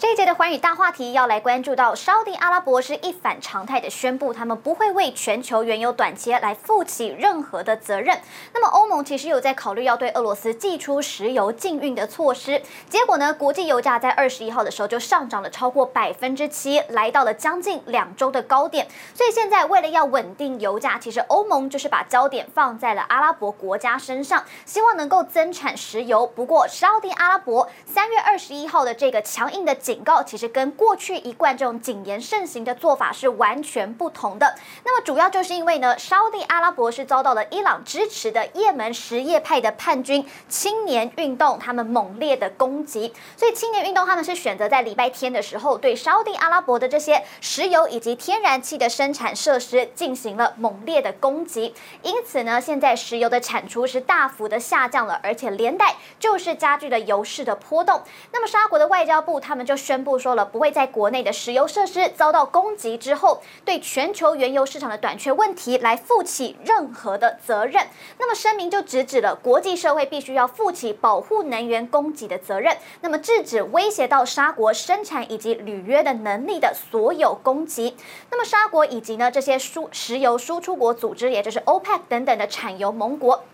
这一节的寰宇大话题要来关注到，沙地阿拉伯是一反常态的宣布，他们不会为全球原油短缺来负起任何的责任。那么欧盟其实有在考虑要对俄罗斯祭出石油禁运的措施，结果呢，国际油价在二十一号的时候就上涨了超过百分之七，来到了将近两周的高点。所以现在为了要稳定油价，其实欧盟就是把焦点放在了阿拉伯国家身上，希望能够增产石油。不过沙地阿拉伯三月二十一号的这个强硬的。警告其实跟过去一贯这种谨言慎行的做法是完全不同的。那么主要就是因为呢，沙地阿拉伯是遭到了伊朗支持的也门什叶派的叛军青年运动他们猛烈的攻击，所以青年运动他们是选择在礼拜天的时候对沙地阿拉伯的这些石油以及天然气的生产设施进行了猛烈的攻击。因此呢，现在石油的产出是大幅的下降了，而且连带就是加剧了油市的波动。那么沙国的外交部他们就。宣布说了，不会在国内的石油设施遭到攻击之后，对全球原油市场的短缺问题来负起任何的责任。那么声明就直指了国际社会必须要负起保护能源供给的责任。那么制止威胁到沙国生产以及履约的能力的所有攻击。那么沙国以及呢这些输石油输出国组织，也就是 OPEC 等等的产油盟国。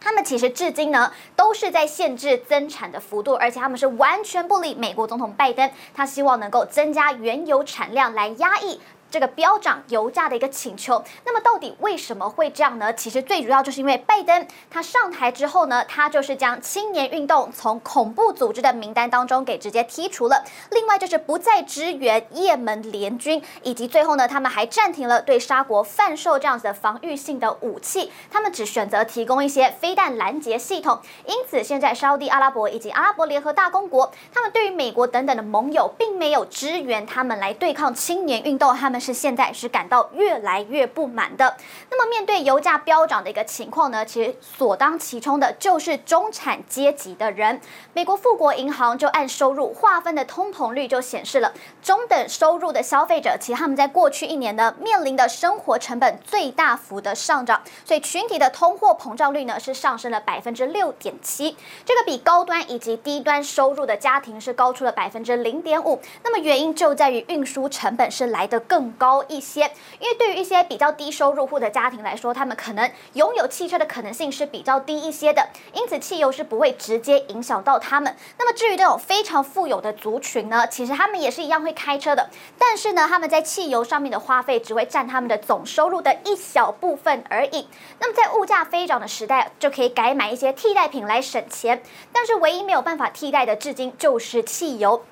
他们其实至今呢都是在限制增产的幅度，而且他们是完全不理美国总统拜登，他希望能够增加原油产量来压抑。这个飙涨油价的一个请求，那么到底为什么会这样呢？其实最主要就是因为拜登他上台之后呢，他就是将青年运动从恐怖组织的名单当中给直接剔除了。另外就是不再支援也门联军，以及最后呢，他们还暂停了对沙国贩售这样子的防御性的武器，他们只选择提供一些飞弹拦截系统。因此，现在沙地阿拉伯以及阿拉伯联合大公国，他们对于美国等等的盟友，并没有支援他们来对抗青年运动，他们。是现在是感到越来越不满的。那么面对油价飙涨的一个情况呢，其实所当其冲的就是中产阶级的人。美国富国银行就按收入划分的通膨率就显示了，中等收入的消费者，其实他们在过去一年呢面临的生活成本最大幅的上涨，所以群体的通货膨胀率呢是上升了百分之六点七，这个比高端以及低端收入的家庭是高出了百分之零点五。那么原因就在于运输成本是来得更高一些，因为对于一些比较低收入户的家庭来说，他们可能拥有汽车的可能性是比较低一些的，因此汽油是不会直接影响到他们。那么至于这种非常富有的族群呢，其实他们也是一样会开车的，但是呢，他们在汽油上面的花费只会占他们的总收入的一小部分而已。那么在物价飞涨的时代，就可以改买一些替代品来省钱，但是唯一没有办法替代的，至今就是汽油。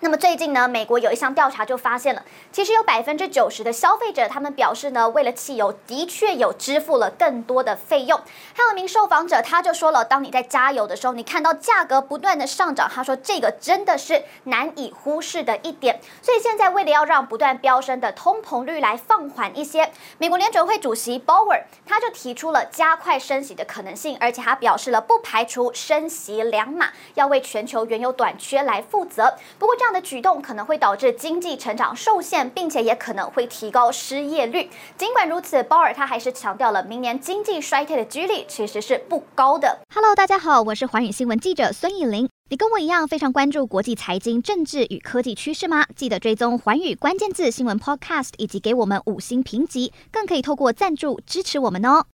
那么最近呢，美国有一项调查就发现了，其实有百分之九十的消费者，他们表示呢，为了汽油的确有支付了更多的费用。还有一名受访者，他就说了，当你在加油的时候，你看到价格不断的上涨，他说这个真的是难以忽视的一点。所以现在为了要让不断飙升的通膨率来放缓一些，美国联准会主席鲍威尔他就提出了加快升息的可能性，而且他表示了不排除升息两码，要为全球原油短缺来负责。不过这。这样的举动可能会导致经济成长受限，并且也可能会提高失业率。尽管如此，鲍尔他还是强调了明年经济衰退的几率其实是不高的。Hello，大家好，我是寰宇新闻记者孙艺林。你跟我一样非常关注国际财经、政治与科技趋势吗？记得追踪寰宇关键字新闻 Podcast，以及给我们五星评级，更可以透过赞助支持我们哦。